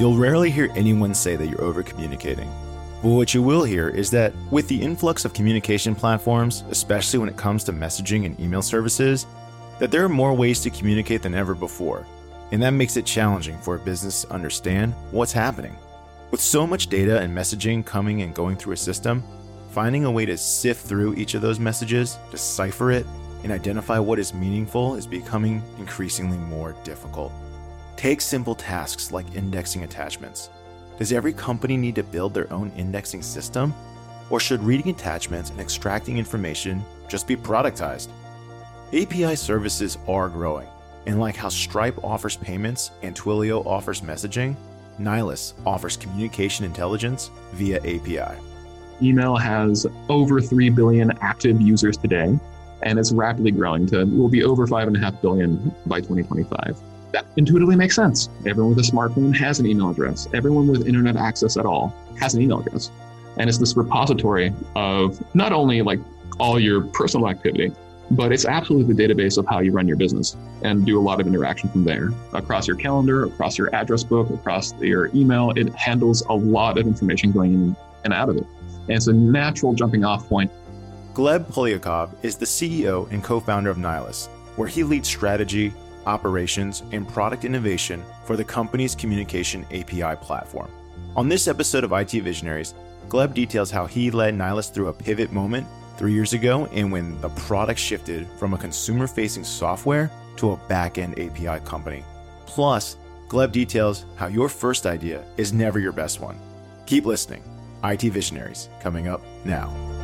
You'll rarely hear anyone say that you're over communicating. But what you will hear is that with the influx of communication platforms, especially when it comes to messaging and email services, that there are more ways to communicate than ever before. And that makes it challenging for a business to understand what's happening. With so much data and messaging coming and going through a system, finding a way to sift through each of those messages, decipher it, and identify what is meaningful is becoming increasingly more difficult. Take simple tasks like indexing attachments. Does every company need to build their own indexing system? Or should reading attachments and extracting information just be productized? API services are growing, and like how Stripe offers payments and Twilio offers messaging, Nylas offers communication intelligence via API. Email has over 3 billion active users today, and it's rapidly growing to will be over 5.5 billion by 2025. That intuitively makes sense. Everyone with a smartphone has an email address. Everyone with internet access at all has an email address. And it's this repository of not only like all your personal activity, but it's absolutely the database of how you run your business and do a lot of interaction from there across your calendar, across your address book, across your email. It handles a lot of information going in and out of it. And it's a natural jumping off point. Gleb Polyakov is the CEO and co founder of Nylas, where he leads strategy, operations, and product innovation for the company's communication API platform. On this episode of IT Visionaries, Gleb details how he led Nylas through a pivot moment three years ago and when the product shifted from a consumer facing software to a back end API company. Plus, Gleb details how your first idea is never your best one. Keep listening. IT Visionaries coming up now.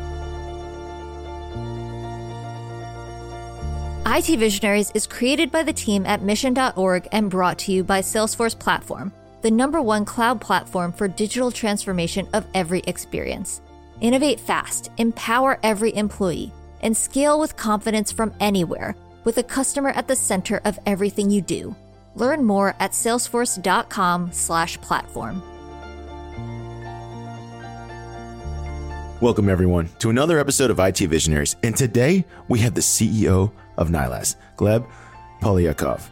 IT Visionaries is created by the team at mission.org and brought to you by Salesforce Platform, the number one cloud platform for digital transformation of every experience. Innovate fast, empower every employee, and scale with confidence from anywhere with a customer at the center of everything you do. Learn more at salesforce.com/platform. Welcome everyone to another episode of IT Visionaries, and today we have the CEO of Nylas, Gleb Polyakov.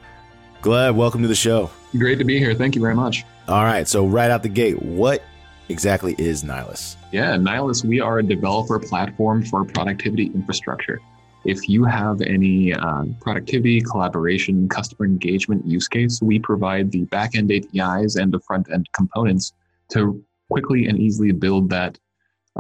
Gleb, welcome to the show. Great to be here. Thank you very much. All right, so right out the gate, what exactly is Nylas? Yeah, Nylas, we are a developer platform for productivity infrastructure. If you have any uh, productivity, collaboration, customer engagement use case, we provide the backend APIs and the front end components to quickly and easily build that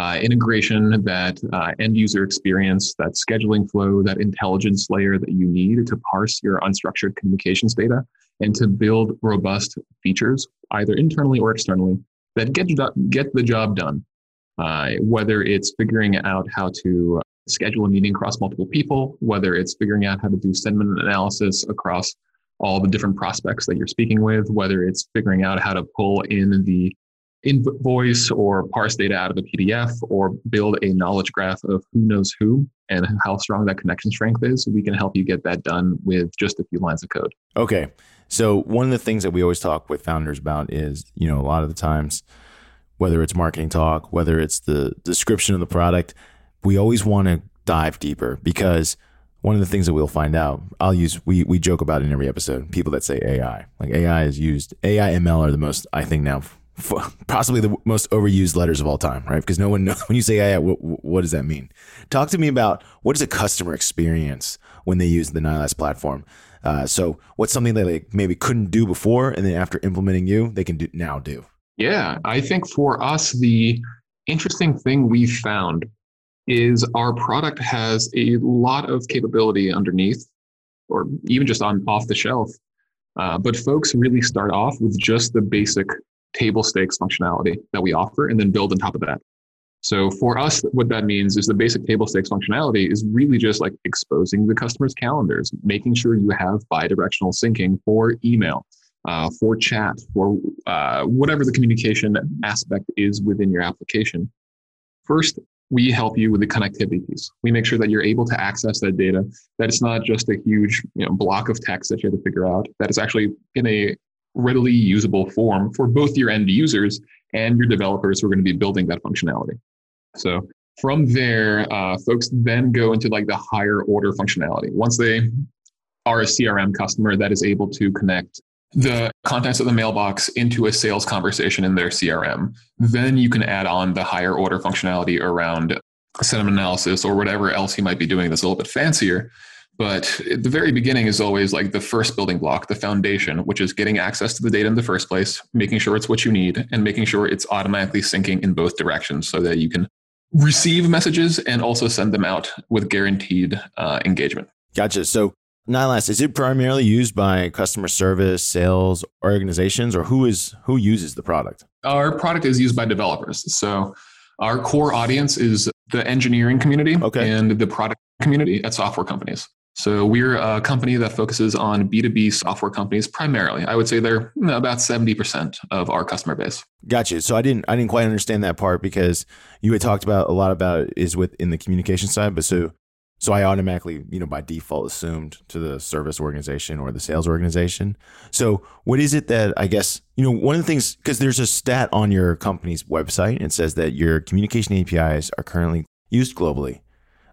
uh, integration, that uh, end user experience, that scheduling flow, that intelligence layer that you need to parse your unstructured communications data and to build robust features, either internally or externally, that get, get the job done. Uh, whether it's figuring out how to schedule a meeting across multiple people, whether it's figuring out how to do sentiment analysis across all the different prospects that you're speaking with, whether it's figuring out how to pull in the invoice or parse data out of a PDF or build a knowledge graph of who knows who and how strong that connection strength is, we can help you get that done with just a few lines of code. Okay. So one of the things that we always talk with founders about is, you know, a lot of the times, whether it's marketing talk, whether it's the description of the product, we always want to dive deeper because one of the things that we'll find out, I'll use, we, we joke about in every episode, people that say AI, like AI is used, AI ML are the most, I think now, possibly the most overused letters of all time, right? Because no one knows when you say AI, what, what does that mean? Talk to me about what is a customer experience when they use the Nylas platform. Uh, so what's something they maybe couldn't do before, and then after implementing you, they can do now do? Yeah, I think for us, the interesting thing we found is our product has a lot of capability underneath, or even just on off the shelf. Uh, but folks really start off with just the basic table stakes functionality that we offer, and then build on top of that. So for us, what that means is the basic table stakes functionality is really just like exposing the customer's calendars, making sure you have bidirectional syncing for email, uh, for chat, for uh, whatever the communication aspect is within your application. First, we help you with the connectivity piece. We make sure that you're able to access that data, that it's not just a huge you know, block of text that you have to figure out, that it's actually in a readily usable form for both your end users and your developers who are going to be building that functionality. So from there, uh, folks then go into like the higher order functionality. Once they are a CRM customer that is able to connect the contents of the mailbox into a sales conversation in their CRM. Then you can add on the higher order functionality around sentiment analysis or whatever else you might be doing that's a little bit fancier. But the very beginning is always like the first building block, the foundation, which is getting access to the data in the first place, making sure it's what you need, and making sure it's automatically syncing in both directions so that you can receive messages and also send them out with guaranteed uh, engagement. Gotcha. So Nylas, is it primarily used by customer service, sales organizations, or who is who uses the product? Our product is used by developers. So our core audience is the engineering community okay. and the product community at software companies. So we're a company that focuses on B2B software companies primarily. I would say they're about 70% of our customer base. Gotcha. So I didn't I didn't quite understand that part because you had talked about a lot about is within the communication side, but so so I automatically, you know, by default assumed to the service organization or the sales organization. So what is it that I guess, you know, one of the things, because there's a stat on your company's website, it says that your communication APIs are currently used globally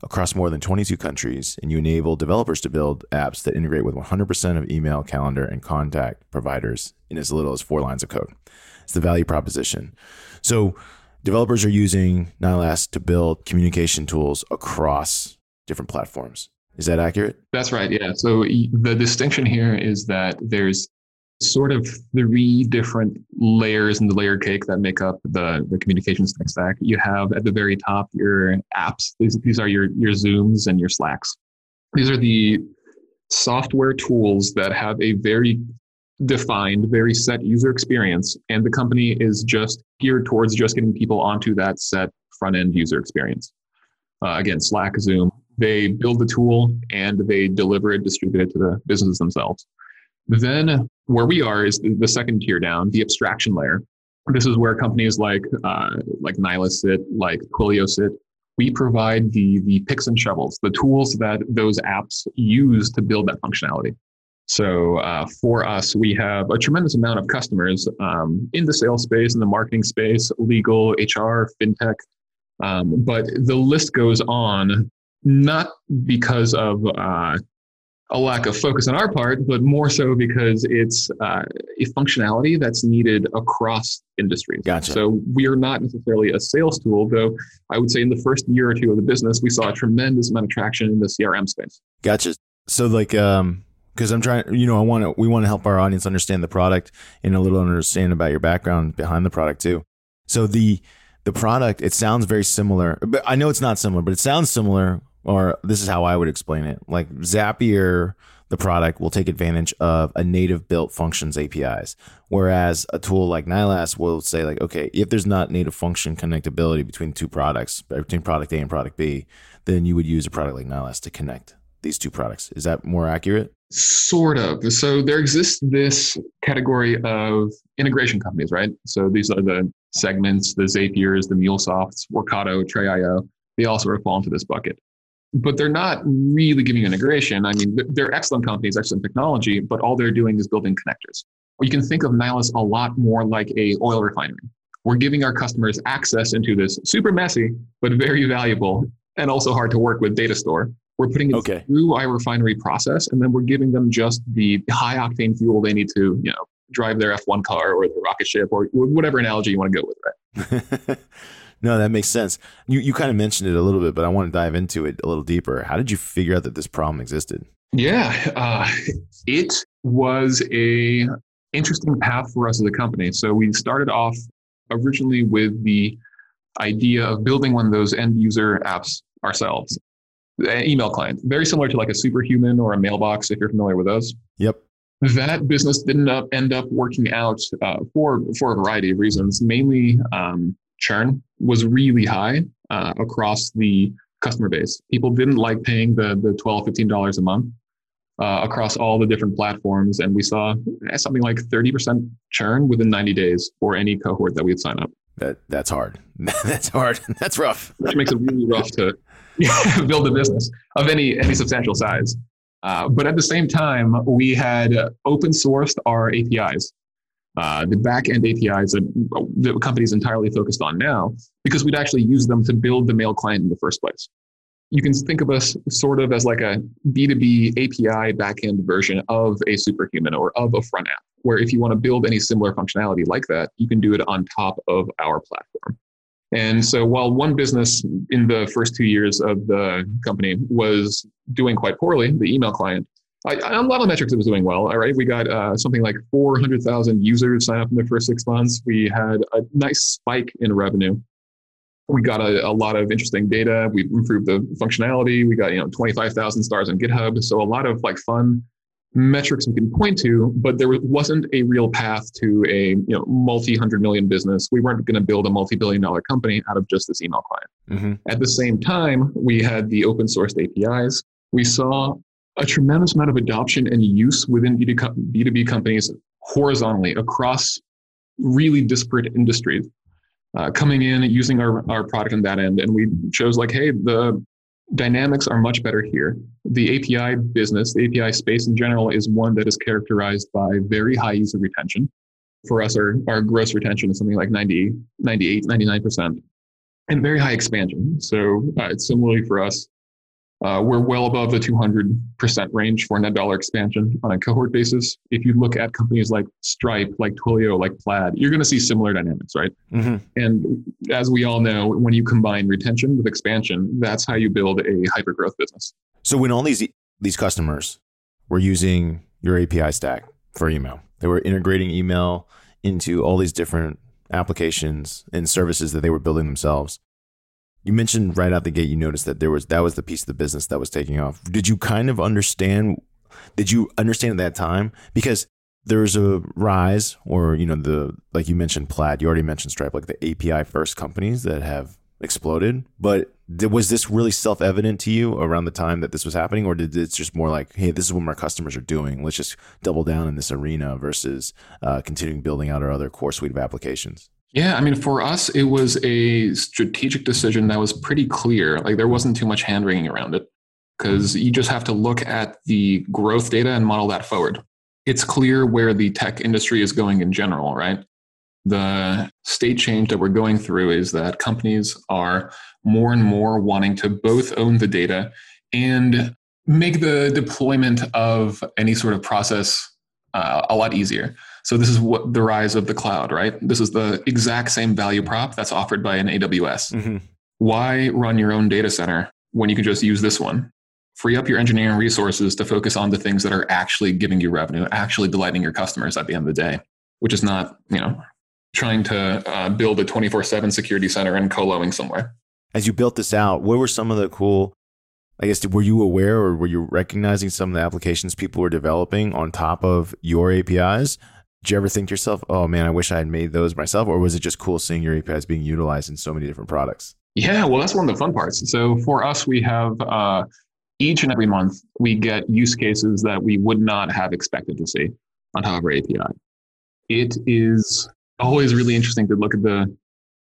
across more than 22 countries, and you enable developers to build apps that integrate with 100% of email, calendar, and contact providers in as little as four lines of code. It's the value proposition. So developers are using Nylas to build communication tools across different platforms. Is that accurate? That's right. Yeah. So the distinction here is that there's sort of three different layers in the layer cake that make up the, the communications tech stack. You have at the very top your apps. These, these are your, your Zooms and your Slacks. These are the software tools that have a very defined, very set user experience, and the company is just geared towards just getting people onto that set front end user experience. Uh, again, Slack, Zoom, they build the tool and they deliver it, distribute it to the businesses themselves. Then where we are is the second tier down, the abstraction layer. This is where companies like uh, like Nylas sit, like Twilio sit. We provide the the picks and shovels, the tools that those apps use to build that functionality. So uh, for us, we have a tremendous amount of customers um, in the sales space, in the marketing space, legal, HR, fintech. Um, but the list goes on not because of uh, a lack of focus on our part, but more so because it's uh, a functionality that's needed across industries. Gotcha. So we are not necessarily a sales tool, though I would say in the first year or two of the business, we saw a tremendous amount of traction in the CRM space. Gotcha. So like, um, because I'm trying, you know, I want to, we want to help our audience understand the product and a little understand about your background behind the product too. So the, the product, it sounds very similar, but I know it's not similar, but it sounds similar or this is how I would explain it. Like Zapier, the product will take advantage of a native built functions APIs, whereas a tool like Nylas will say like, okay, if there's not native function connectability between two products, uh, between product A and product B, then you would use a product like Nylas to connect these two products. Is that more accurate? Sort of. So there exists this category of integration companies, right? So these are the segments, the Zapiers, the MuleSofts, Workato, Tray.io. They all sort of fall into this bucket but they're not really giving you integration. I mean, they're excellent companies, excellent technology, but all they're doing is building connectors. You can think of Nylas a lot more like a oil refinery. We're giving our customers access into this super messy, but very valuable and also hard to work with data store. We're putting it okay. through our refinery process, and then we're giving them just the high octane fuel they need to, you know, drive their F1 car or the rocket ship or whatever analogy you want to go with, right? No, that makes sense. You you kind of mentioned it a little bit, but I want to dive into it a little deeper. How did you figure out that this problem existed? Yeah, uh, it was a interesting path for us as a company. So we started off originally with the idea of building one of those end user apps ourselves, an email client, very similar to like a superhuman or a mailbox, if you're familiar with those. Yep. That business didn't end up working out uh, for for a variety of reasons, mainly um, churn was really high uh, across the customer base. People didn't like paying the, the $12, $15 a month uh, across all the different platforms. And we saw something like 30% churn within 90 days for any cohort that we'd sign up. That, that's hard. that's hard. That's rough. Which makes it really rough to build a business of any, any substantial size. Uh, but at the same time, we had open sourced our APIs uh, the back-end APIs that the company is entirely focused on now, because we'd actually use them to build the mail client in the first place. you can think of us sort of as like a B2B API backend version of a superhuman or of a front app, where if you want to build any similar functionality like that, you can do it on top of our platform. And so while one business in the first two years of the company was doing quite poorly, the email client, I, a lot of metrics it was doing well. All right, we got uh, something like 400,000 users sign up in the first six months. We had a nice spike in revenue we got a, a, lot of interesting data. We improved the functionality. We got you know 25,000 stars on GitHub. So a lot of like fun metrics we can point to, but there wasn't a real path to a you know multi hundred million business. We weren't going to build a multi billion dollar company out of just this email client. Mm-hmm. At the same time, we had the open sourced APIs. We saw a tremendous amount of adoption and use within B2B companies horizontally across really disparate industries uh, coming in using our, our product on that end. And we chose like hey the dynamics are much better here. The api business the api space in general is one that is characterized by very high user retention. For us our, our gross retention is something like 90 98 99% and very high expansion. So uh, it's similarly for us uh, we're well above the 200% range for net dollar expansion on a cohort basis. If you look at companies like Stripe, like Twilio, like Plaid, you're going to see similar dynamics, right? Mm-hmm. And as we all know, when you combine retention with expansion, that's how you build a hyper growth business. So when all these these customers were using your API stack for email, they were integrating email into all these different applications and services that they were building themselves you mentioned right out the gate you noticed that there was that was the piece of the business that was taking off. Did you kind of understand did you understand at that time? Because there's a rise or you know the like you mentioned plaid you already mentioned stripe like the api first companies that have exploded. But was this really self-evident to you around the time that this was happening? Or did it's just more like hey this is what our customers are doing. Let's just double down in this arena versus uh, continuing building out our other core suite of applications yeah, I mean, for us, it was a strategic decision that was pretty clear. Like there wasn't too much hand wringing around it because you just have to look at the growth data and model that forward. It's clear where the tech industry is going in general, right? The state change that we're going through is that companies are more and more wanting to both own the data and make the deployment of any sort of process uh, a lot easier. So this is what the rise of the cloud, right? This is the exact same value prop that's offered by an AWS. Mm-hmm. Why run your own data center when you can just use this one? Free up your engineering resources to focus on the things that are actually giving you revenue, actually delighting your customers at the end of the day, which is not, you know, trying to uh, build a 24/7 security center and coloing somewhere. As you built this out, what were some of the cool I guess were you aware or were you recognizing some of the applications people were developing on top of your APIs did you ever think to yourself, oh man, I wish I had made those myself? Or was it just cool seeing your APIs being utilized in so many different products? Yeah, well, that's one of the fun parts. So for us, we have uh, each and every month, we get use cases that we would not have expected to see on our API. It is always really interesting to look at the,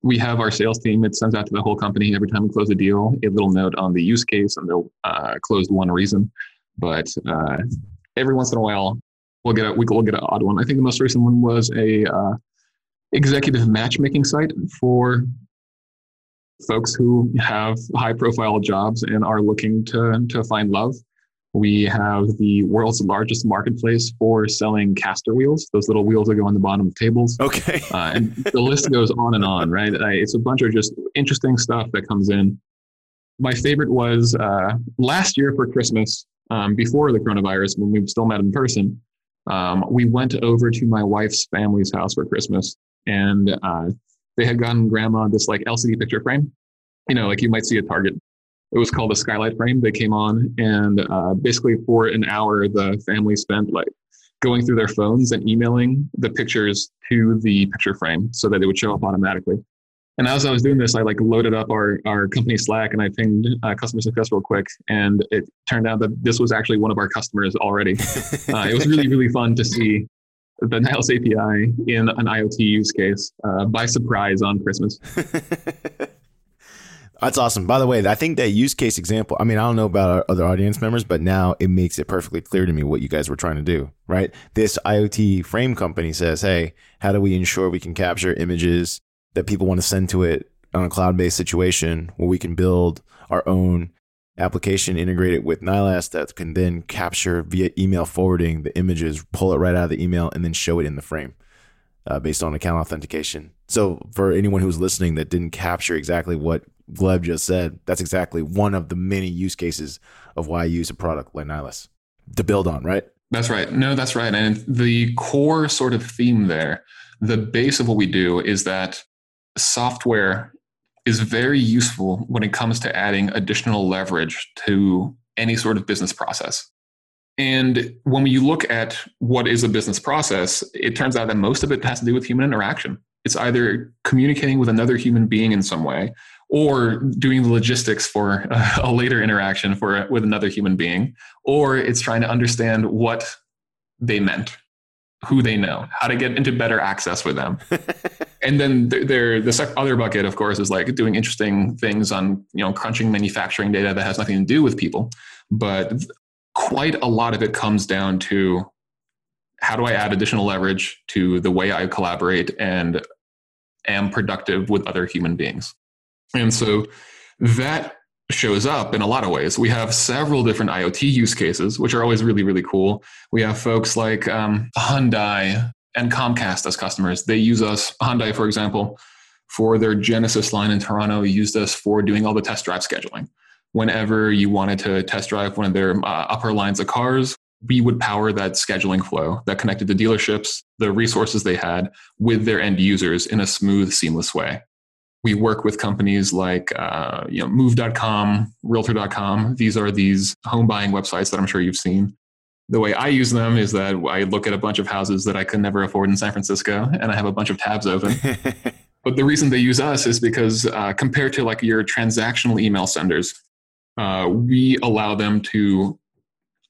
we have our sales team, it sends out to the whole company every time we close a deal, a little note on the use case and they'll uh, close one reason. But uh, every once in a while, we'll get a, we, will get an odd one. I think the most recent one was a uh, executive matchmaking site for folks who have high profile jobs and are looking to to find love. We have the world's largest marketplace for selling caster wheels, those little wheels that go on the bottom of tables. Okay. uh, and the list goes on and on, right? It's a bunch of just interesting stuff that comes in. My favorite was uh, last year for Christmas, um, before the coronavirus, when we still met in person um, we went over to my wife's family's house for Christmas, and uh, they had gotten grandma this like LCD picture frame, you know, like you might see at Target. It was called a skylight frame. They came on, and uh, basically for an hour, the family spent like going through their phones and emailing the pictures to the picture frame so that it would show up automatically. And as I was doing this, I like loaded up our, our company Slack and I pinged uh, customer success real quick. And it turned out that this was actually one of our customers already. uh, it was really, really fun to see the Nylas API in an IoT use case uh, by surprise on Christmas. That's awesome. By the way, I think that use case example, I mean, I don't know about our other audience members, but now it makes it perfectly clear to me what you guys were trying to do, right? This IoT frame company says, hey, how do we ensure we can capture images that people want to send to it on a cloud based situation where we can build our own application integrated with Nylas that can then capture via email forwarding the images, pull it right out of the email, and then show it in the frame uh, based on account authentication. So, for anyone who's listening that didn't capture exactly what Gleb just said, that's exactly one of the many use cases of why I use a product like Nylas to build on, right? That's right. No, that's right. And the core sort of theme there, the base of what we do is that software is very useful when it comes to adding additional leverage to any sort of business process. And when you look at what is a business process, it turns out that most of it has to do with human interaction. It's either communicating with another human being in some way or doing the logistics for a, later interaction for with another human being or it's trying to understand what they meant who they know, how to get into better access with them. and then there, the other bucket, of course, is like doing interesting things on, you know, crunching manufacturing data that has nothing to do with people. But quite a lot of it comes down to how do I add additional leverage to the way I collaborate and am productive with other human beings. And so that shows up in a lot of ways. We have several different IoT use cases, which are always really, really cool. We have folks like um, Hyundai and Comcast as customers. They use us, Hyundai, for example, for their Genesis line in Toronto, used us for doing all the test drive scheduling. Whenever you wanted to test drive one of their uh, upper lines of cars, we would power that scheduling flow that connected the dealerships, the resources they had with their end users in a smooth, seamless way we work with companies like uh, you know move.com realtor.com these are these home buying websites that i'm sure you've seen. The way i use them is that i look at a bunch of houses that i could never afford in san francisco and i have a bunch of tabs open. But the reason they use us is because uh, compared to like your transactional email senders uh, we allow them to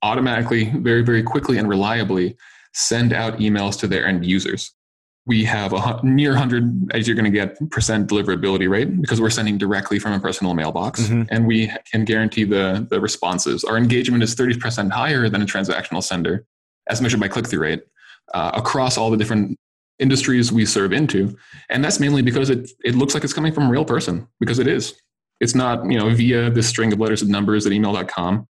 automatically very very quickly and reliably send out emails to their end users we have a near 100 as you're going to get percent deliverability rate because we're sending directly from a personal mailbox. Mm-hmm. and we can guarantee the, the responses. Our engagement is 30% higher than a transactional sender as measured by click-through rate uh, across all the different industries we serve into. And that's mainly because it, it looks like it's coming from a real person because it is. It's not you know via this string of letters and numbers at email.com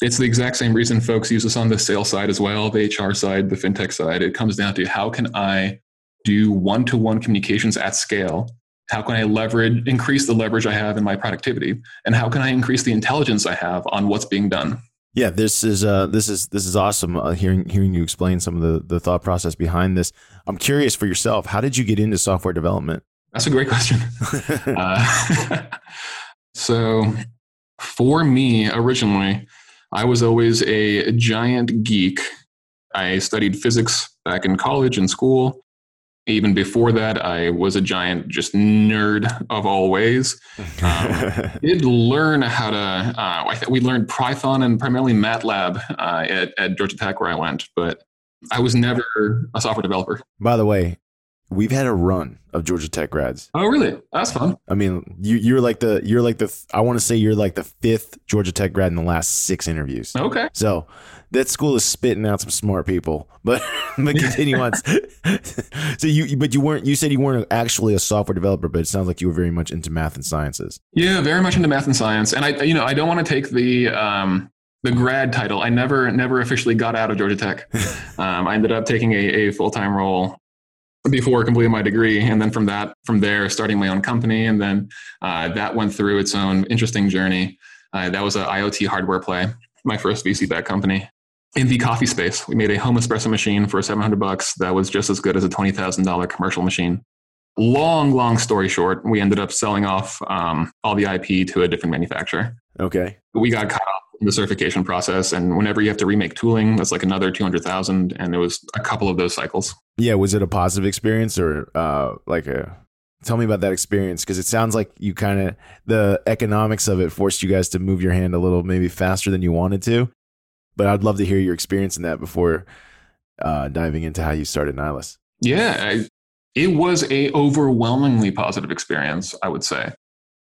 it's the exact same reason folks use us on the sales side as well the hr side the fintech side. It comes down to how can i do one to one communications at scale? How can I leverage, increase the leverage I have in my productivity? And how can I increase the intelligence I have on what's being done? Yeah, this is uh, this is this is awesome. Uh, hearing hearing you explain some of the the thought process behind this. I'm curious for yourself. How did you get into software development? That's a great question. uh, so, for me originally, I was always a giant geek. I studied physics back in college and school even before that, I was a giant just nerd of all ways. Um, did learn how to. Uh, I th- we learned Python and primarily MATLAB uh, at, at Georgia Tech where I went, but I was never a software developer. By the way, we've had a run of Georgia Tech grads. Oh, really? That's fun. I mean, you, you're like the you're like the I want to say you're like the fifth Georgia Tech grad in the last six interviews. Okay. So that school is spitting out some smart people. But but continue on. so you but you weren't you said you weren't actually a software developer, but it sounds like you were very much into math and sciences. Yeah, very much into math and science. And I you know I don't want to take the um, the grad title. I never never officially got out of Georgia Tech. Um, I ended up taking a, a full time role before completing my degree and then from that from there starting my own company and then uh, that went through its own interesting journey uh, that was an iot hardware play my first vc back company in the coffee space. We made a home espresso machine for 700 bucks that was just as good as a $20,000 commercial machine. Long, long story short, we ended up selling off um, all the IP to a different manufacturer. Okay. We got caught up in the certification process, and whenever you have to remake tooling, that's like another 200,000, and it was a couple of those cycles. Yeah, was it a positive experience or uh, like a tell me about that experience because it sounds like you kind of the economics of it forced you guys to move your hand a little maybe faster than you wanted to but I'd love to hear your experience in that before uh, diving into how you started Nylas. Yeah, I, it was a overwhelmingly positive experience. I would say.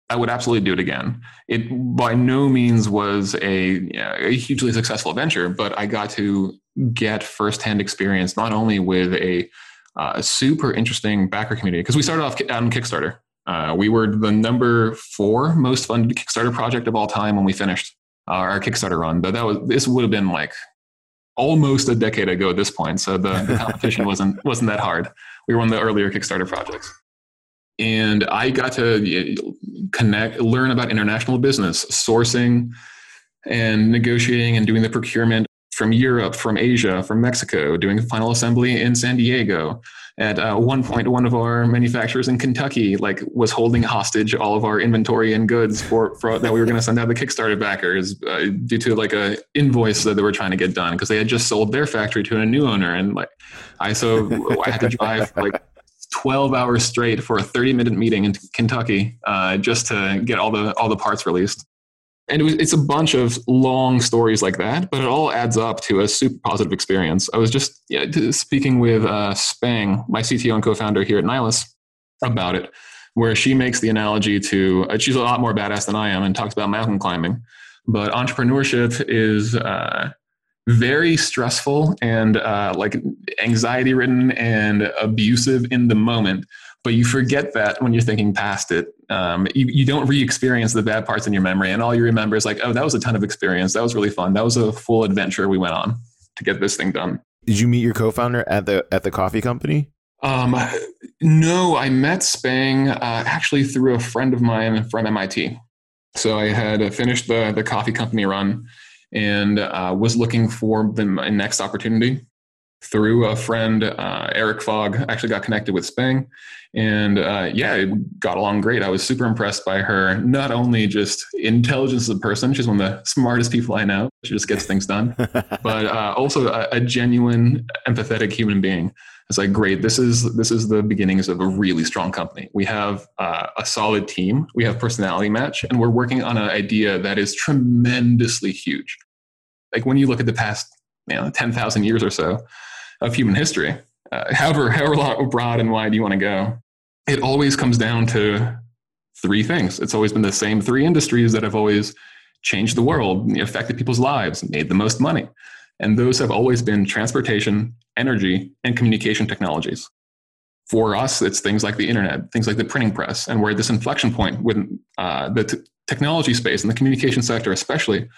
I would absolutely do it again. It by no means was a, a hugely successful venture, but I got to get firsthand experience not only with a, uh, super interesting backer community because we started off on Kickstarter. Uh, we were the number four most funded Kickstarter project of all time when we finished Uh, our Kickstarter run. But that was this would have been like almost a decade ago at this point. So the, the competition wasn't wasn't that hard. We were one of the earlier Kickstarter projects. And I got to connect, learn about international business, sourcing and negotiating and doing the procurement from Europe, from Asia, from Mexico, doing the final assembly in San Diego. At uh, one point, one of our manufacturers in Kentucky like was holding hostage all of our inventory and goods for, for that we were going to send out the Kickstarter backers uh, due to like a invoice that they were trying to get done because they had just sold their factory to a new owner and like I so I had to drive like 12 hours straight for a 30 minute meeting in Kentucky uh, just to get all the all the parts released and it was, it's a bunch of long stories like that, but it all adds up to a super positive experience. I was just speaking with uh, Spang, my CTO and co-founder here at Nylas, about it, where she makes the analogy to uh, she's a lot more badass than I am and talks about mountain climbing, but entrepreneurship is uh, very stressful and uh, like anxiety ridden and abusive in the moment but you forget that when you're thinking past it. Um, you, you don't re-experience the bad parts in your memory, and all you remember is like, oh, that was a ton of experience. That was really fun. That was a full adventure we went on to get this thing done. Did you meet your co-founder at the at the coffee company? Um, no, I met Spang uh, actually through a friend of mine from MIT. So I had finished the the coffee company run and uh, was looking for the next opportunity through a friend, uh, Eric Fogg, actually got connected with Spang. And uh, yeah, it got along great. I was super impressed by her, not only just intelligence as a person, she's one of the smartest people I know. She just gets things done, but uh, also a, a, genuine, empathetic human being. It's like, great, this is, this is the beginnings of a really strong company. We have uh, a solid team, we have personality match, and we're working on an idea that is tremendously huge. Like when you look at the past you know, 10,000 years or so, of human history, uh, however, however broad and wide you want to go, it always comes down to three things. It's always been the same three industries that have always changed the world, affected people's lives, made the most money. And those have always been transportation, energy, and communication technologies. For us, it's things like the internet, things like the printing press, and we're at this inflection point with uh, the t- technology space and the communication sector, especially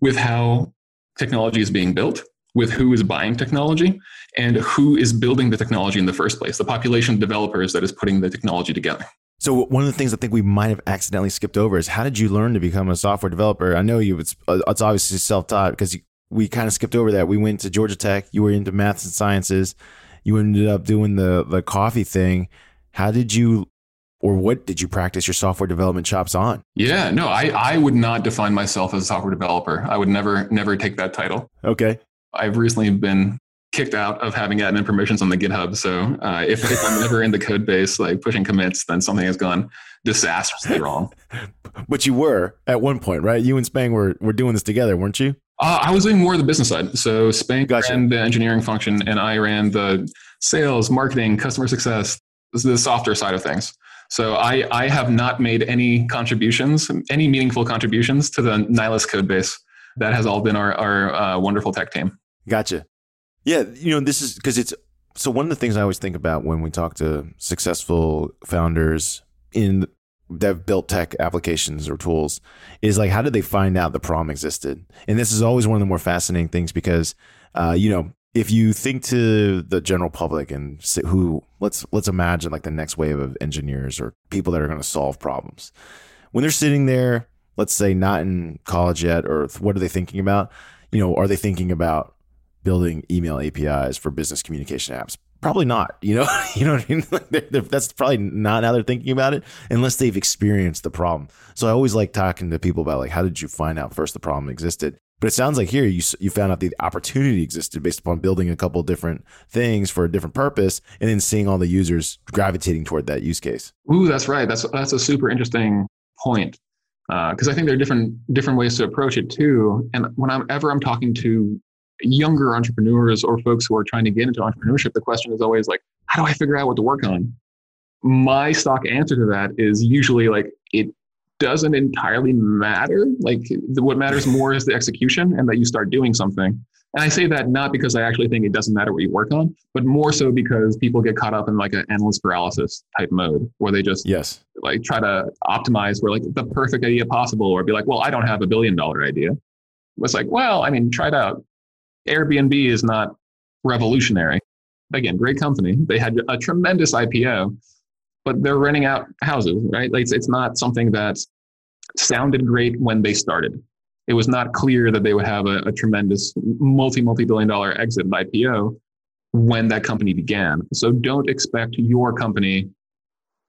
with how technology is being built with who is buying technology and who is building the technology in the first place, the population of developers that is putting the technology together. So one of the things I think we might have accidentally skipped over is how did you learn to become a software developer? I know you it's, uh, it's obviously self-taught because we kind of skipped over that. We went to Georgia Tech, you were into maths and sciences, you ended up doing the the coffee thing. How did you or what did you practice your software development chops on? Yeah, no, I, I would not define myself as a software developer. I would never never take that title. Okay. I've recently been kicked out of having admin permissions on the GitHub. So uh, if, if I'm ever in the code base, like pushing commits, then something has gone disastrously wrong. but you were at one point, right? You and Spang were, were doing this together, weren't you? Uh, I was doing more of the business side. So Spang gotcha. ran the engineering function and I ran the sales, marketing, customer success, the softer side of things. So I, I have not made any contributions, any meaningful contributions to the Nylas code base. That has all been our, our uh, wonderful tech team. Gotcha. Yeah, you know, this is because it's so one of the things I always think about when we talk to successful founders in that have built tech applications or tools is like how did they find out the problem existed? And this is always one of the more fascinating things because uh, you know, if you think to the general public and who let's let's imagine like the next wave of engineers or people that are going to solve problems. When they're sitting there, let's say not in college yet or what are they thinking about? You know, are they thinking about building email APIs for business communication apps? Probably not. You know, you know what I mean. they're, they're, that's probably not how they're thinking about it, unless they've experienced the problem. So I always like talking to people about like, how did you find out first the problem existed? But it sounds like here you you found out the opportunity existed based upon building a couple different things for a different purpose, and then seeing all the users gravitating toward that use case. Ooh, that's right. That's that's a super interesting point because uh, I think there are different different ways to approach it too. And whenever I'm talking to younger entrepreneurs or folks who are trying to get into entrepreneurship, the question is always like, how do I figure out what to work on? My stock answer to that is usually like, it doesn't entirely matter. Like, what matters more is the execution and that you start doing something. And I say that not because I actually think it doesn't matter what you work on, but more so because people get caught up in like an analyst paralysis type mode where they just yes like try to optimize for like the perfect idea possible or be like, well, I don't have a billion dollar idea. was like, well, I mean, try it out. Airbnb is not revolutionary. Again, great company. They had a tremendous IPO, but they're renting out houses, right? Like it's, it's not something that sounded great when they started. It was not clear that they would have a, a tremendous multi multi billion dollar exit by IPO when that company began. So don't expect your company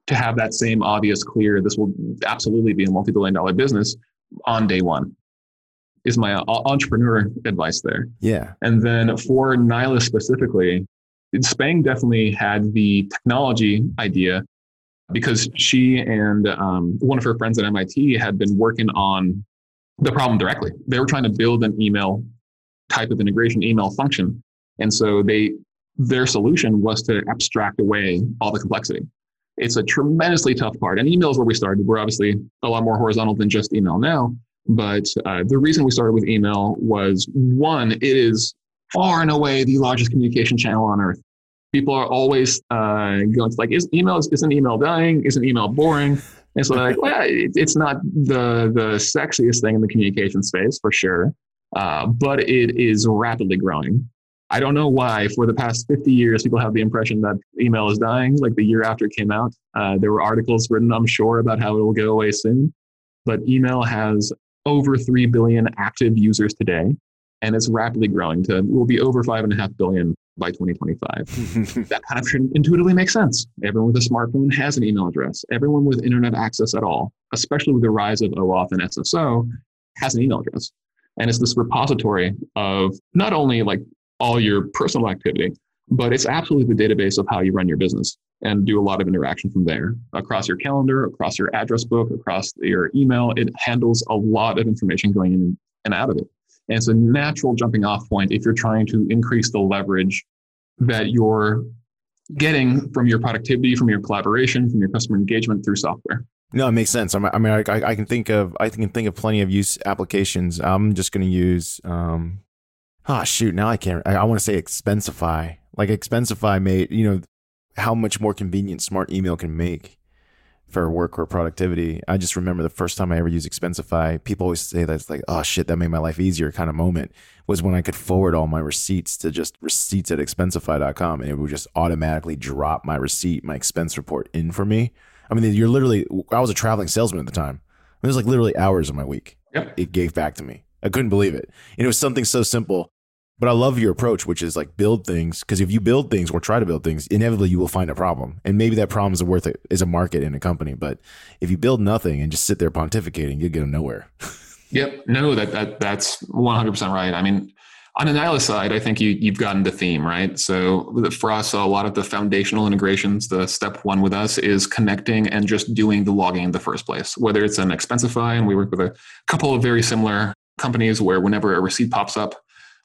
to have that same obvious, clear, this will absolutely be a multi billion dollar business on day one is my entrepreneur advice there. Yeah. And then for Nylas specifically, Spang definitely had the technology idea because she and um, one of her friends at MIT had been working on the problem directly. They were trying to build an email type of integration, email function. And so they their solution was to abstract away all the complexity. It's a tremendously tough part. And email is where we started. We're obviously a lot more horizontal than just email now. But uh, the reason we started with email was one, it is far and away the largest communication channel on earth. People are always uh, going to like, is email isn't email dying? Isn't email boring? And so like, well, it, it's not the the sexiest thing in the communication space for sure, uh, but it is rapidly growing. I don't know why. For the past 50 years, people have the impression that email is dying. Like the year after it came out, uh, there were articles written, I'm sure, about how it will go away soon. But email has over 3 billion active users today, and it's rapidly growing to will be over 5.5 billion by 2025. that kind of intuitively makes sense. Everyone with a smartphone has an email address. Everyone with internet access at all, especially with the rise of OAuth and SSO, has an email address. And it's this repository of not only like all your personal activity, but it's absolutely the database of how you run your business and do a lot of interaction from there across your calendar, across your address book, across your email. It handles a lot of information going in and out of it. And it's a natural jumping off point if you're trying to increase the leverage that you're getting from your productivity, from your collaboration, from your customer engagement through software. No, it makes sense. I mean, I, I can think of I can think of plenty of use applications. I'm just going to use. Um, oh shoot! Now I can't. I, I want to say Expensify. Like Expensify made you know how much more convenient smart email can make for work or productivity. I just remember the first time I ever used Expensify, people always say that's like, oh shit, that made my life easier kind of moment was when I could forward all my receipts to just receipts at expensify.com and it would just automatically drop my receipt, my expense report in for me. I mean, you're literally, I was a traveling salesman at the time. It was like literally hours of my week. Yep. It gave back to me. I couldn't believe it. And it was something so simple but I love your approach, which is like build things. Because if you build things or try to build things, inevitably you will find a problem, and maybe that problem is worth it is a market in a company. But if you build nothing and just sit there pontificating, you get nowhere. yep. No, that that that's one hundred percent right. I mean, on the Nylas side, I think you you've gotten the theme right. So for us, a lot of the foundational integrations, the step one with us is connecting and just doing the logging in the first place. Whether it's an Expensify, and we work with a couple of very similar companies where whenever a receipt pops up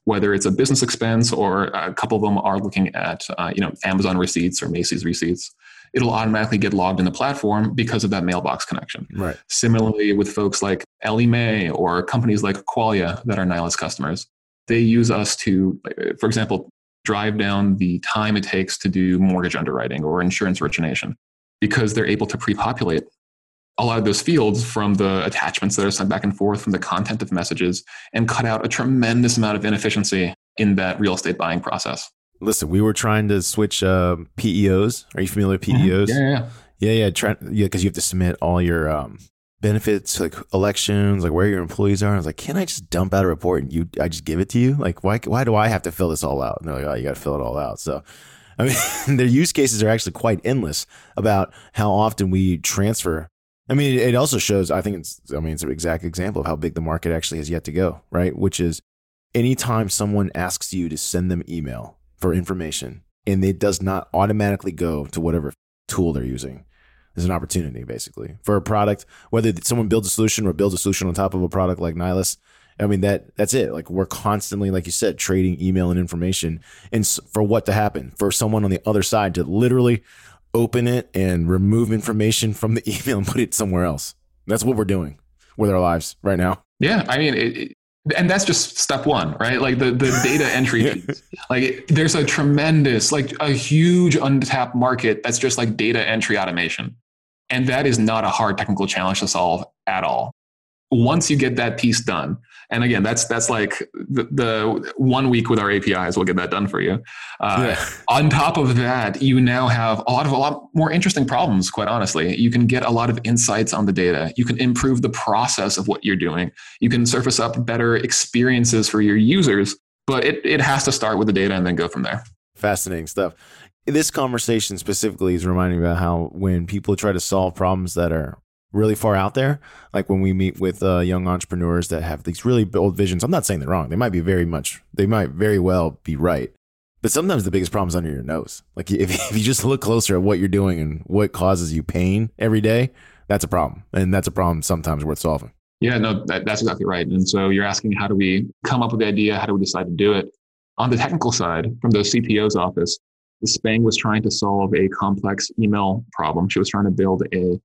whether it's a business expense or a couple of them are looking at uh, you know Amazon receipts or Macy's receipts, it'll automatically get logged in the platform because of that mailbox connection. Right. Similarly, with folks like Ellie Mae or companies like Qualia that are Nylas customers, they use us to, for example, drive down the time it takes to do mortgage underwriting or insurance origination because they're able to pre-populate a lot of those fields from the attachments that are sent back and forth from the content of messages and cut out a tremendous amount of inefficiency in that real estate buying process. Listen, we were trying to switch uh, PEOs. Are you familiar with PEOs? Mm-hmm. Yeah, yeah, yeah, yeah. Try, yeah, because you have to submit all your um, benefits, like elections, like where your employees are. I was like, can I just dump out a report and you? I just give it to you? Like, why? Why do I have to fill this all out? And they're like, oh, you got to fill it all out. So. I mean, their use cases are actually quite endless about how often we transfer I mean, it also shows, I think it's, I mean, it's an exact example of how big the market actually has yet to go, right? Which is anytime someone asks you to send them email for information and it does not automatically go to whatever tool they're using, there's an opportunity basically for a product, whether someone builds a solution or builds a solution on top of a product like Nylas. I mean, that that's it. Like we're constantly, like you said, trading email and information and for what to happen for someone on the other side to literally open it and remove information from the email and put it somewhere else. That's what we're doing with our lives right now. Yeah, I mean, it, it, and that's just step one, right? Like the the data entry. like it, there's a tremendous, like a huge untapped market that's just like data entry automation, and that is not a hard technical challenge to solve at all. Once you get that piece done, And again, that's that's like the, the one week with our APIs, we'll get that done for you. Uh, yeah. On top of that, you now have a lot of a lot more interesting problems. Quite honestly, you can get a lot of insights on the data. You can improve the process of what you're doing. You can surface up better experiences for your users. But it it has to start with the data and then go from there. Fascinating stuff. This conversation specifically is reminding me about how when people try to solve problems that are really far out there. Like when we meet with uh, young entrepreneurs that have these really bold visions. I'm not saying they're wrong. They might be very much. They might very well be right. But sometimes the biggest problem is under your nose. Like if, if you just look closer at what you're doing and what causes you pain every day, that's a problem, and that's a problem sometimes worth solving. Yeah, no, that, that's exactly right. And so you're asking, how do we come up with the idea? How do we decide to do it? On the technical side, from the CTO's office, Spang was trying to solve a complex email problem. She was trying to build a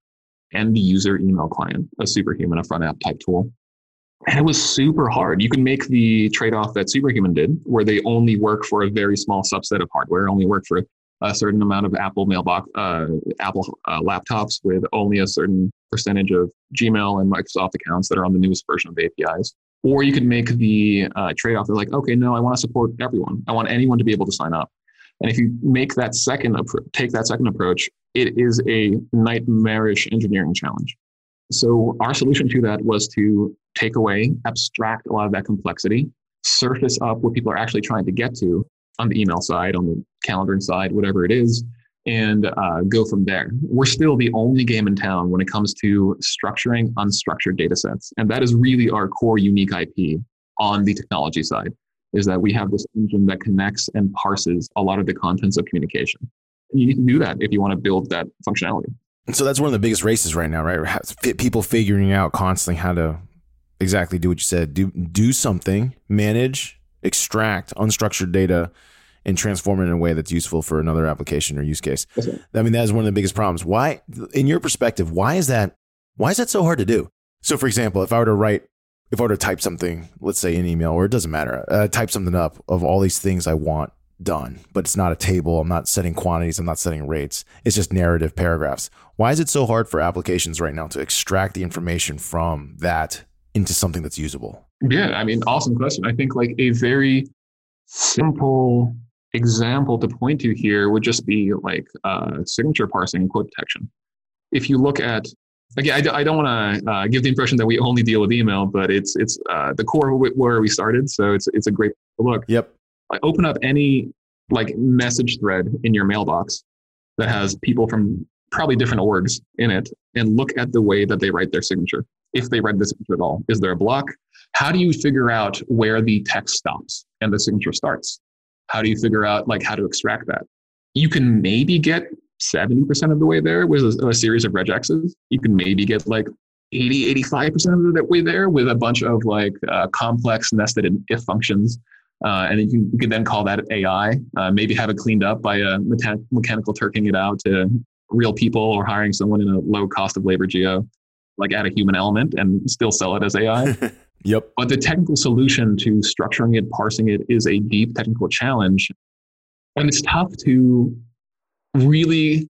end user email client, a superhuman, a front app type tool. And it was super hard. You can make the trade off that Superhuman did, where they only work for a very small subset of hardware, only work for a certain amount of Apple mailbox, uh, Apple uh, laptops with only a certain percentage of Gmail and Microsoft accounts that are on the newest version of APIs. Or you could make the uh, trade off. They're like, okay, no, I want to support everyone. I want anyone to be able to sign up. And if you make that second, take that second approach, it is a nightmarish engineering challenge. So our solution to that was to take away, abstract a lot of that complexity, surface up what people are actually trying to get to on the email side, on the calendar side, whatever it is, and uh, go from there. We're still the only game in town when it comes to structuring unstructured data sets. And that is really our core unique IP on the technology side, is that we have this engine that connects and parses a lot of the contents of communication you need to do that if you want to build that functionality. So that's one of the biggest races right now, right? People figuring out constantly how to exactly do what you said. Do do something, manage, extract unstructured data, and transform it in a way that's useful for another application or use case. I mean, that is one of the biggest problems. Why, in your perspective, why is that? Why is that so hard to do? So, for example, if I were to write, if I were to type something, let's say an email, or it doesn't matter, uh, type something up of all these things I want done, but it's not a table. I'm not setting quantities. I'm not setting rates. It's just narrative paragraphs. Why is it so hard for applications right now to extract the information from that into something that's usable? Yeah, I mean, awesome question. I think like a very simple example to point to here would just be like uh, signature parsing and quote detection. If you look at again, I, I don't want to uh, give the impression that we only deal with email, but it's it's uh, the core where we started, so it's it's a great look. Yep. I open up any like message thread in your mailbox that has people from probably different orgs in it and look at the way that they write their signature. If they write the signature at all, is there a block? How do you figure out where the text stops and the signature starts? How do you figure out like how to extract that? You can maybe get 70% of the way there with a, a series of regexes. You can maybe get like 80, 85% of the way there with a bunch of like uh, complex nested if functions uh, and you can, you can then call that AI. Uh, maybe have it cleaned up by a mechan- mechanical turking it out to real people or hiring someone in a low cost of labor geo, like add a human element and still sell it as AI. yep. But the technical solution to structuring it, parsing it is a deep technical challenge. And it's tough to really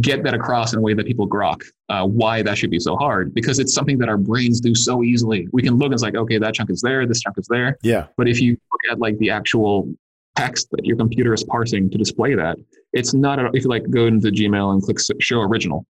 get that across in a way that people grok uh, why that should be so hard because it's something that our brains do so easily. We can look and it's like okay that chunk is there this chunk is there. Yeah. But if you look at like the actual text that your computer is parsing to display that it's not if you like go into gmail and click show original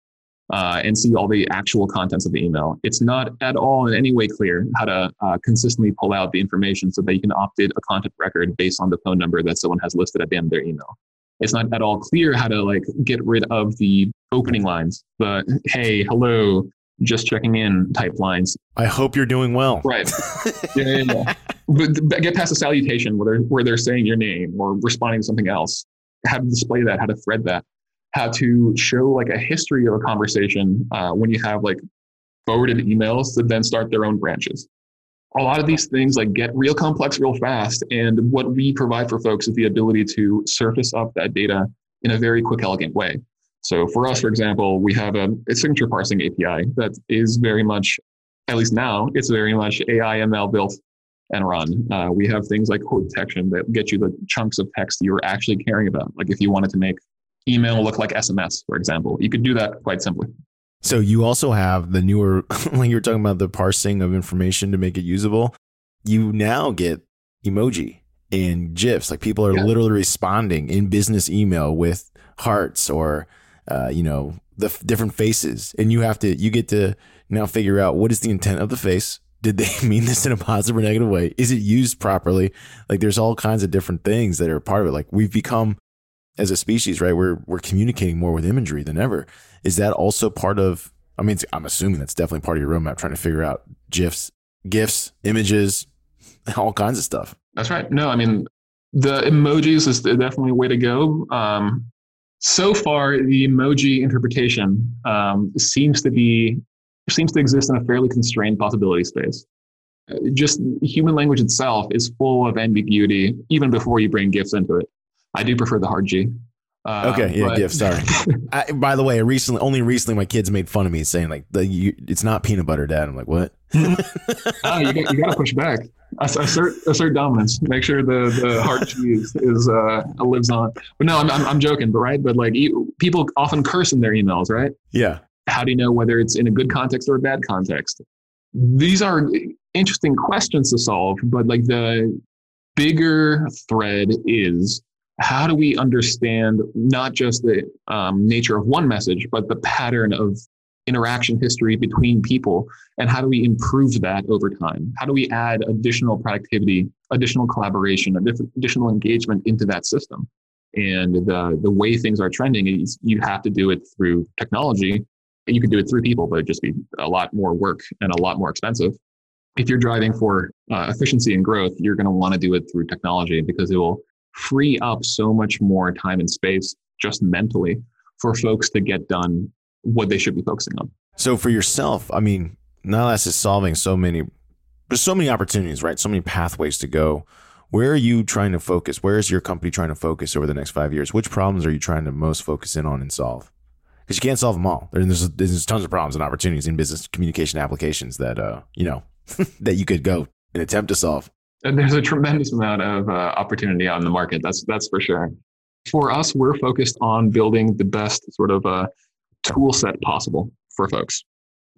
uh, and see all the actual contents of the email it's not at all in any way clear how to uh, consistently pull out the information so that you can opt in a content record based on the phone number that someone has listed at the end of their email it's not at all clear how to like get rid of the opening lines, the hey, hello, just checking in type lines. I hope you're doing well. Right. yeah, yeah, yeah. But get past the salutation where they're, where they're saying your name or responding to something else. How to display that, how to thread that, how to show like a history of a conversation uh, when you have like forwarded emails that then start their own branches a lot of these things like get real complex real fast and what we provide for folks is the ability to surface up that data in a very quick elegant way. So for us for example we have a, a signature parsing api that is very much at least now it's very much ai ml built and run. Uh, we have things like quote detection that get you the chunks of text you're actually caring about. Like if you wanted to make email look like sms for example you could do that quite simply so you also have the newer, like you were talking about the parsing of information to make it usable. you now get emoji and gifs. Like people are Yeah. literally responding in business email with hearts or, uh, you know, the f- different faces. And you have to, you get to now figure out what is the intent of the face. Did they mean this in a positive or negative way? Is it used properly? Like there's all kinds of different things that are part of it. Like we've become as a species, right? We're we're communicating more with imagery than ever. Is that also part of? I mean, I'm assuming that's definitely part of your roadmap, trying to figure out gifs, gifs, images, all kinds of stuff. That's right. No, I mean, the emojis is definitely a way to go. Um, so far, the emoji interpretation um, seems to be seems to exist in a fairly constrained possibility space. Uh, Just human language itself is full of ambiguity, even before you bring GIFs into it. I do prefer the hard G. Uh, Okay, yeah, but- GIF. Sorry. I, by the way, recently, only recently, my kids made fun of me saying like, the, you, "It's not peanut butter, Dad." I'm like, "What?" oh, you got, you got to push back. Assert, assert dominance. Make sure the, the hard cheese is uh, lives on. But no, I'm, I'm, I'm joking. But right, but like you, people often curse in their emails, right? Yeah, How do you know whether it's in a good context or a bad context? These are interesting questions to solve. But like the bigger thread is how do we understand not just the um, nature of one message, but the pattern of interaction history between people? And how do we improve that over time? How do we add additional productivity additional collaboration additional engagement into that system? And the the way things are trending is you have to do it through technology. You could do it through people but it'd just be a lot more work and a lot more expensive. If you're driving for uh, efficiency and growth you're going to want to do it through technology because it will free up so much more time and space just mentally for folks to get done what they should be focusing on. So for yourself, I mean, Nylas is solving so many, there's so many opportunities, right? So many pathways to go. Where are you trying to focus? Where is your company trying to focus over the next five years? Which problems are you trying to most focus in on and solve? Because you can't solve them all. There's, there's tons of problems and opportunities in business communication applications that, uh, you know, that you could go and attempt to solve. And there's a tremendous amount of uh, opportunity on the market. That's that's for sure. For us, we're focused on building the best sort of uh, tool set possible for folks.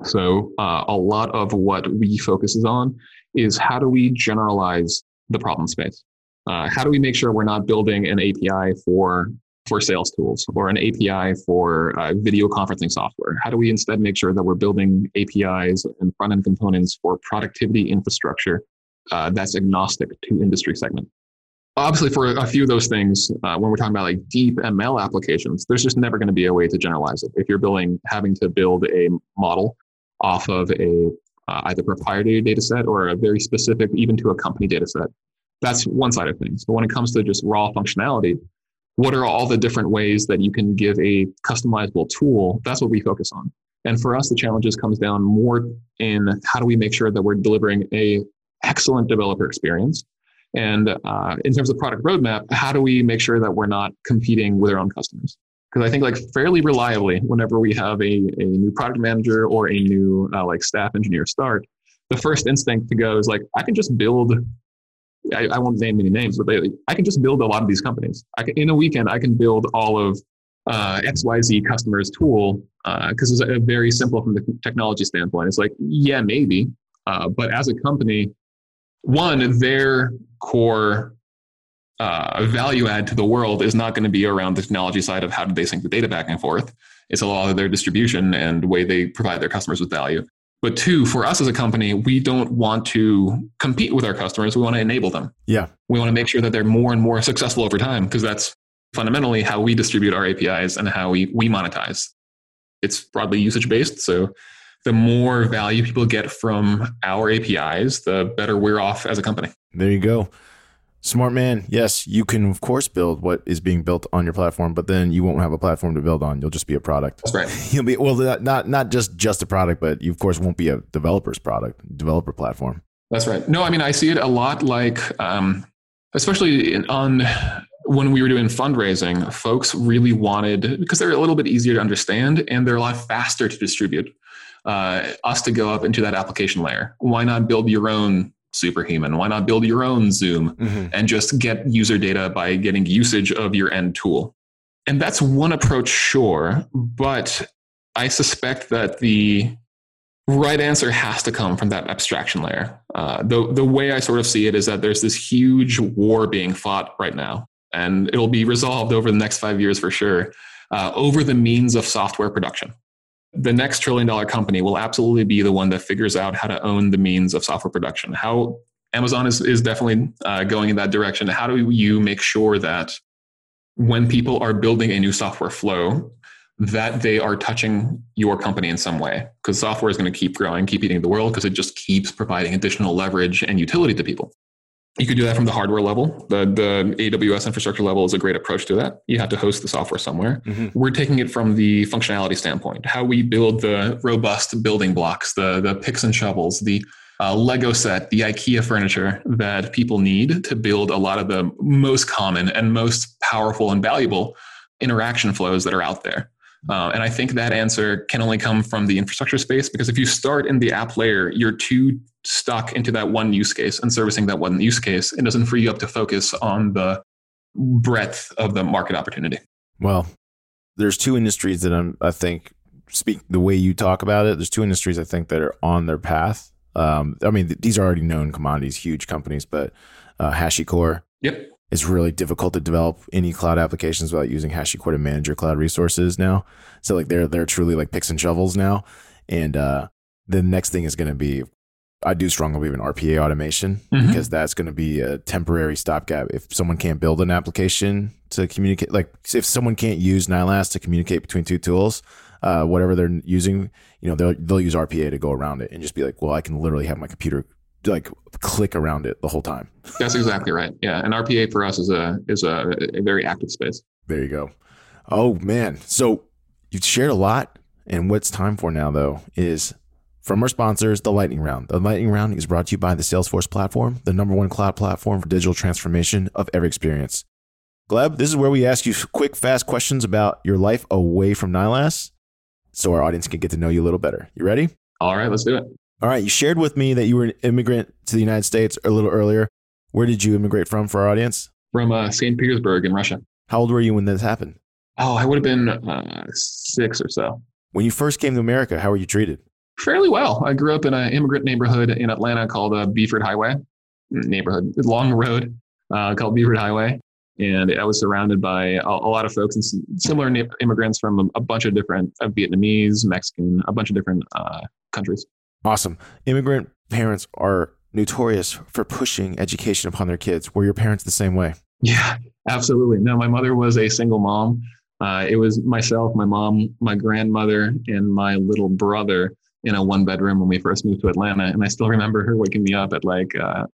So uh, a lot of what we focuses on is how do we generalize the problem space? Uh, how do we make sure we're not building an API for for sales tools or an API for uh, video conferencing software? How do we instead make sure that we're building APIs and front end components for productivity infrastructure uh, that's agnostic to industry segment? Obviously, for a few of those things, uh, when we're talking about like deep ML applications, there's just never going to be a way to generalize it. If you're building, having to build a model off of a uh, either proprietary data set or a very specific, even to a company data set, that's one side of things. But when it comes to just raw functionality, what are all the different ways that you can give a customizable tool? That's what we focus on. And for us, the challenges comes down more in how do we make sure that we're delivering a excellent developer experience and uh, in terms of product roadmap, how do we make sure that we're not competing with our own customers? Because I think like fairly reliably, whenever we have a, a new product manager or a new uh, like staff engineer start, the first instinct to go is like, I can just build. I, I won't name any names, but they, I can just build a lot of these companies. I can, in a weekend, I can build all of uh, XYZ customers tool because it's a very simple from the technology standpoint. It's like, yeah, maybe, uh, but as a company, one, their core uh, value add to the world is not going to be around the technology side of how do they sync the data back and forth. It's a lot of their distribution and the way they provide their customers with value. But two, for us as a company, we don't want to compete with our customers. We want to enable them. Yeah. We want to make sure that they're more and more successful over time because that's fundamentally how we distribute our APIs and how we, we monetize. It's broadly usage based. So the more value people get from our APIs, the better we're off as a company. There you go. Smart man. Yes, you can of course build what is being built on your platform, but then you won't have a platform to build on. You'll just be a product. That's right. You'll be well, not not, not just just a product, but you of course won't be a developer's product, developer platform. That's right. No, I mean I see it a lot like, um, especially in, on when we were doing fundraising, folks really wanted because they're a little bit easier to understand and they're a lot faster to distribute. Uh, us to go up into that application layer. Why not build your own superhuman? Why not build your own Zoom and just get user data by getting usage of your end tool? And that's one approach, sure, but I suspect that the right answer has to come from that abstraction layer. Uh, the the way I sort of see it is that there's this huge war being fought right now, and it'll be resolved over the next five years for sure, uh, over the means of software production. The next trillion dollar company will absolutely be the one that figures out how to own the means of software production. How Amazon is is definitely uh, going in that direction. How do you make sure that when people are building a new software flow, that they are touching your company in some way because software is going to keep growing, keep eating the world because it just keeps providing additional leverage and utility to people. You could do that from the hardware level. The, the AWS infrastructure level is a great approach to that. You have to host the software somewhere. Mm-hmm. We're taking it from the functionality standpoint, how we build the robust building blocks, the, the picks and shovels, the uh, Lego set, the IKEA furniture that people need to build a lot of the most common and most powerful and valuable interaction flows that are out there. Uh, and I think that answer can only come from the infrastructure space because if you start in the app layer, you're too stuck into that one use case and servicing that one use case. It doesn't free you up to focus on the breadth of the market opportunity. Well, there's two industries that I'm, I think, speak the way you talk about it. There's two industries I think that are on their path. Um, I mean, these are already known commodities, huge companies, but uh, HashiCorp. Yep it's really difficult to develop any cloud applications without using HashiCorp to manage your cloud resources now. So like they're they're truly like picks and shovels now. And uh, the next thing is going to be, I do strongly believe in RPA automation mm-hmm. because that's going to be a temporary stopgap. If someone can't build an application to communicate, like if someone can't use Nylas to communicate between two tools, uh, whatever they're using, you know, they'll they'll use RPA to go around it and just be like, well, I can literally have my computer like click around it the whole time. That's exactly right. Yeah, and RPA for us is a is a, a very active space. There you go. Oh man, so you've shared a lot, and what's time for now though is from our sponsors, the Lightning Round. The Lightning Round is brought to you by the Salesforce platform, the number one cloud platform for digital transformation of every experience. Gleb, this is where we ask you quick, fast questions about your life away from Nylas so our audience can get to know you a little better. You ready? All right, let's do it. All right, you shared with me that you were an immigrant to the United States a little earlier. Where did you immigrate from for our audience? From uh, St. Petersburg in Russia. How old were you when this happened? Oh, I would have been uh, six or so. When you first came to America, how were you treated? Fairly well. I grew up in an immigrant neighborhood in Atlanta called uh, Buford Highway neighborhood, long road uh, called Buford Highway. And I was surrounded by a, a lot of folks and similar immigrants from a, a bunch of different uh, Vietnamese, Mexican, a bunch of different uh, countries. Awesome. Immigrant parents are notorious for pushing education upon their kids. Were your parents the same way? Yeah, absolutely. No, my mother was a single mom. Uh, it was myself, my mom, my grandmother, and my little brother in a one bedroom when we first moved to Atlanta. And I still remember her waking me up at like, uh,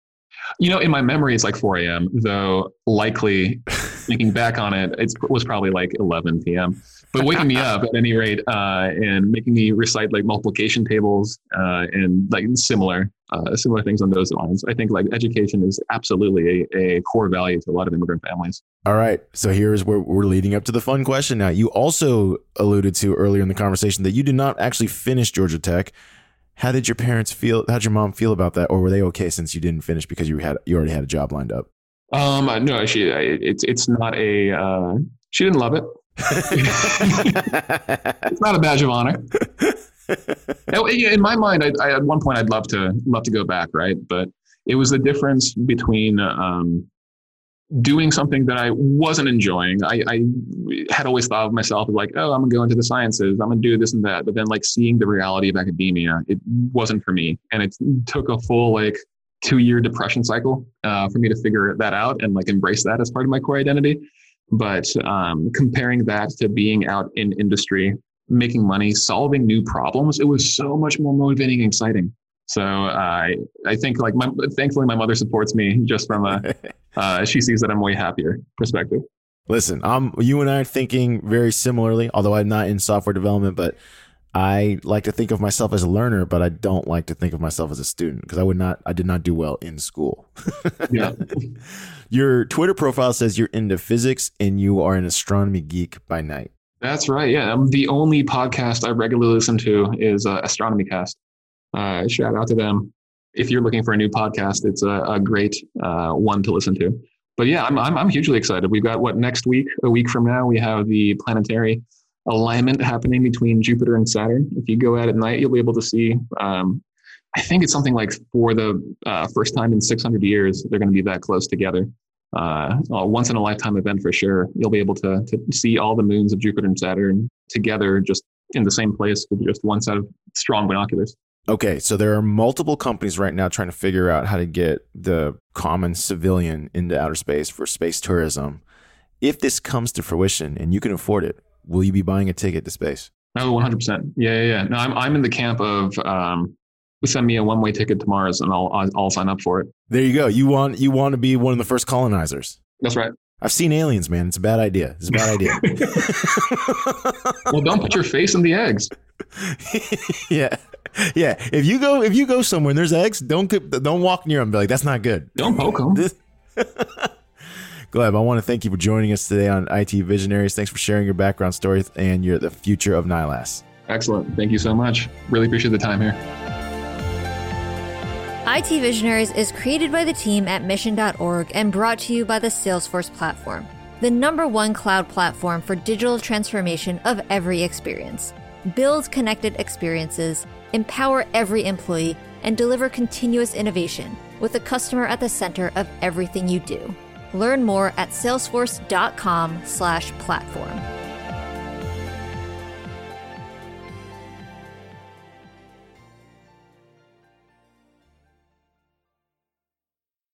you know, in my memory, it's like 4 a.m., though likely thinking back on it, it was probably like 11 p.m but waking me up at any rate uh, and making me recite like multiplication tables uh, and like similar uh, similar things on those lines. I think like education is absolutely a, a core value to a lot of immigrant families. All right, so here's where we're leading up to the fun question. Now, you also alluded to earlier in the conversation that you did not actually finish Georgia Tech. How did your parents feel? How'd your mom feel about that, or were they okay since you didn't finish because you had you already had a job lined up? Um, no, she it's it's not a uh, she didn't love it it's not a badge of honor. In my mind, I, I, at one point I'd love to love to go back, right? But it was the difference between um, doing something that I wasn't enjoying. I, I, had always thought of myself as like, oh, I'm gonna go into the sciences, I'm gonna do this and that. But then, like seeing the reality of academia, it wasn't for me, and it took a full like two year depression cycle uh, for me to figure that out and like embrace that as part of my core identity. But um, comparing that to being out in industry, making money, solving new problems, it was so much more motivating and exciting. So uh, I think like my, thankfully my mother supports me just from a uh, she sees that I'm way happier perspective. Listen, um, you and I are thinking very similarly. Although I'm not in software development, but I like to think of myself as a learner, but I don't like to think of myself as a student because I would not, I did not do well in school. yeah. Your Twitter profile says you're into physics and you are an astronomy geek by night. That's right. Yeah. The only podcast I regularly listen to is uh, Astronomy Cast. Uh, shout out to them. If you're looking for a new podcast, it's a, a great uh, one to listen to. But yeah, I'm, I'm, I'm hugely excited. We've got what next week, a week from now, we have the planetary alignment happening between Jupiter and Saturn. If you go out at night, you'll be able to see. Um, I think it's something like for the uh, first time in 600 years, they're going to be that close together. Uh, a once in a lifetime event for sure. You'll be able to, to see all the moons of Jupiter and Saturn together just in the same place with just one set of strong binoculars. Okay, so there are multiple companies right now trying to figure out how to get the common civilian into outer space for space tourism. If this comes to fruition and you can afford it, will you be buying a ticket to space? Oh, 100%. Yeah, yeah, yeah. No, I'm, I'm in the camp of um, send me a one way ticket to Mars and I'll, I'll, sign up for it. There you go. You want you want to be one of the first colonizers. That's right. I've seen aliens, man. It's a bad idea. It's a bad idea. well, don't put your face in the eggs. yeah, yeah. If you go if you go somewhere and there's eggs, don't don't walk near them. Be like, that's not good. Don't poke them. Gleb, I want to thank you for joining us today on IT Visionaries. Thanks for sharing your background story and your the future of Nylas. Excellent. Thank you so much. Really appreciate the time here. IT Visionaries is created by the team at mission.org and brought to you by the Salesforce platform, the number one cloud platform for digital transformation of every experience. Build connected experiences, empower every employee, and deliver continuous innovation with the customer at the center of everything you do. Learn more at salesforce.com/platform.